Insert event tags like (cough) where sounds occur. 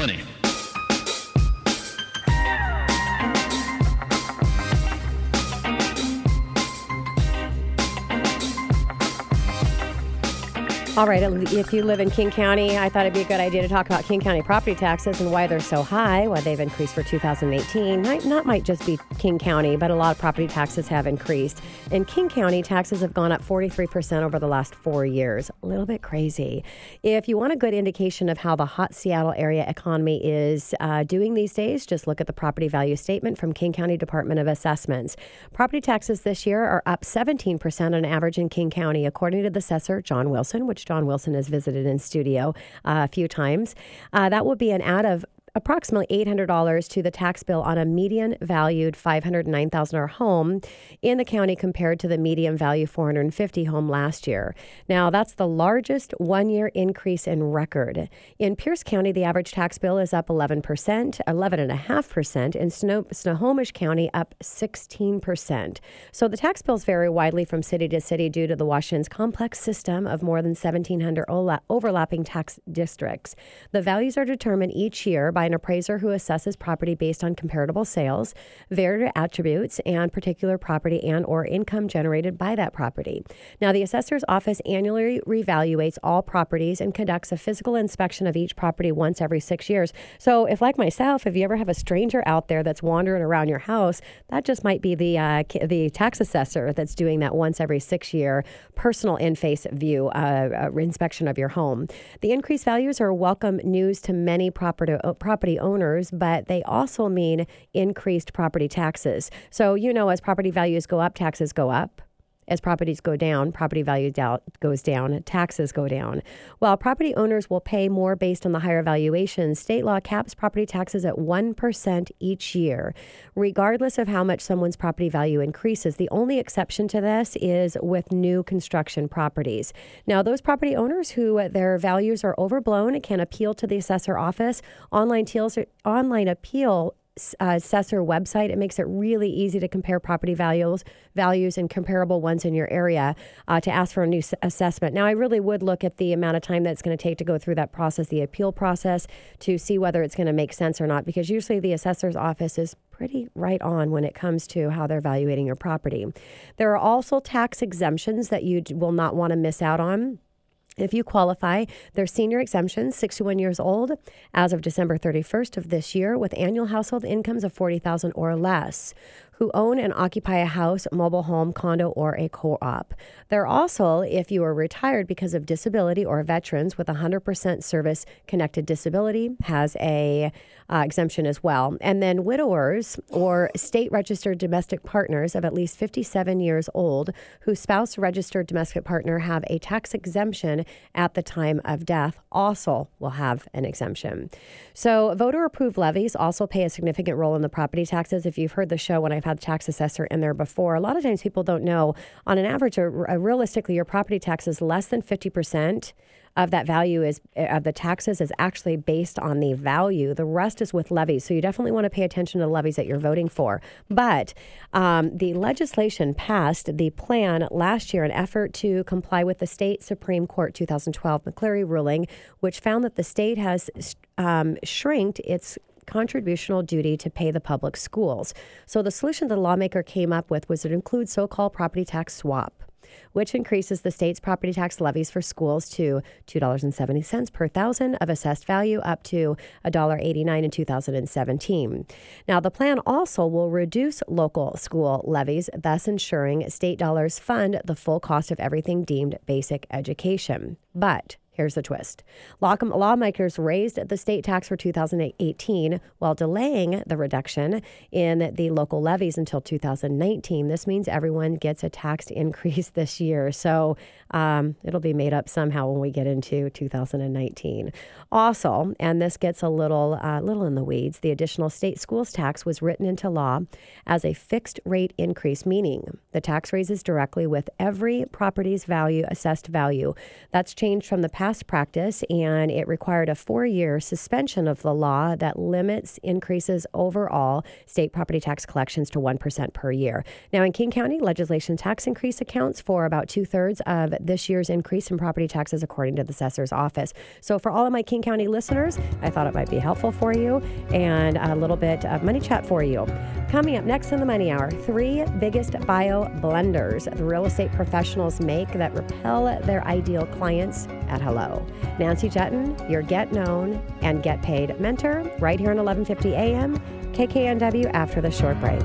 money. All right, if you live in King County, I thought it'd be a good idea to talk about King County property taxes and why they're so high, why they've increased for 2018. Might, not might just be King County, but a lot of property taxes have increased. In King County, taxes have gone up 43% over the last four years. A little bit crazy. If you want a good indication of how the hot Seattle area economy is uh, doing these days, just look at the property value statement from King County Department of Assessments. Property taxes this year are up 17% on average in King County, according to the assessor John Wilson, which John Wilson has visited in studio uh, a few times. Uh, that would be an add of approximately $800 to the tax bill on a median valued $509,000 home in the county compared to the median value 450 home last year. Now, that's the largest one year increase in record. In Pierce County, the average tax bill is up 11%, 11.5%. In Snohomish County, up 16%. So the tax bills vary widely from city to city due to the Washington's complex system of more than 1,700 overlapping tax districts. The values are determined each year by an appraiser who assesses property based on comparable sales, varied attributes, and particular property and or income generated by that property. Now, the assessor's office annually reevaluates all properties and conducts a physical inspection of each property once every six years. So, if like myself, if you ever have a stranger out there that's wandering around your house, that just might be the uh, the tax assessor that's doing that once every six year personal in face view uh, uh, inspection of your home. The increased values are welcome news to many property property owners, but they also mean increased property taxes. So, you know, as property values go up, taxes go up. As properties go down, property value goes down, taxes go down. While property owners will pay more based on the higher valuation, state law caps property taxes at 1% each year, regardless of how much someone's property value increases. The only exception to this is with new construction properties. Now, those property owners who uh, their values are overblown can appeal to the assessor office. Online, teals, online appeal uh, assessor website. It makes it really easy to compare property values, values and comparable ones in your area uh, to ask for a new s- assessment. Now, I really would look at the amount of time that's going to take to go through that process, the appeal process, to see whether it's going to make sense or not, because usually the assessor's office is pretty right on when it comes to how they're evaluating your property. There are also tax exemptions that you will not want to miss out on. If you qualify, there's senior exemptions, 61 years old, as of December 31st of this year, with annual household incomes of 40,000 or less who own and occupy a house, mobile home, condo, or a co op. They're also, if you are retired because of disability or veterans with 100% service connected disability, has a uh, exemption as well. And then widowers or state registered domestic partners of at least 57 years old whose spouse registered domestic partner have a tax exemption at the time of death also will have an exemption. So voter approved levies also play a significant role in the property taxes. If you've heard the show when I've had tax assessor in there before. A lot of times people don't know. On an average, a, a realistically, your property tax is less than 50% of that value is of the taxes is actually based on the value. The rest is with levies. So you definitely want to pay attention to the levies that you're voting for. But um, the legislation passed the plan last year, an effort to comply with the state Supreme Court 2012 McCleary ruling, which found that the state has um, shrinked its contributional duty to pay the public schools. So the solution the lawmaker came up with was to include so-called property tax swap which increases the state's property tax levies for schools to $2.70 per thousand of assessed value up to $1.89 in 2017. Now, the plan also will reduce local school levies, thus ensuring state dollars fund the full cost of everything deemed basic education. But Here's the twist lawmakers raised the state tax for 2018 while delaying the reduction in the local levies until 2019. This means everyone gets a tax (laughs) increase this year. So um, it'll be made up somehow when we get into 2019. Also, and this gets a little, uh, little in the weeds, the additional state schools tax was written into law as a fixed rate increase, meaning the tax raises directly with every property's value, assessed value. That's changed from the past practice, and it required a four year suspension of the law that limits increases overall state property tax collections to 1% per year. Now, in King County, legislation tax increase accounts for about two thirds of this year's increase in property taxes, according to the assessor's office. So, for all of my King County listeners, I thought it might be helpful for you and a little bit of money chat for you. Coming up next in the Money Hour, three biggest bio blunders the real estate professionals make that repel their ideal clients at Hello. Nancy Juetten, your Get Known and Get Paid mentor, right here on 1150 AM, KKNW after the short break.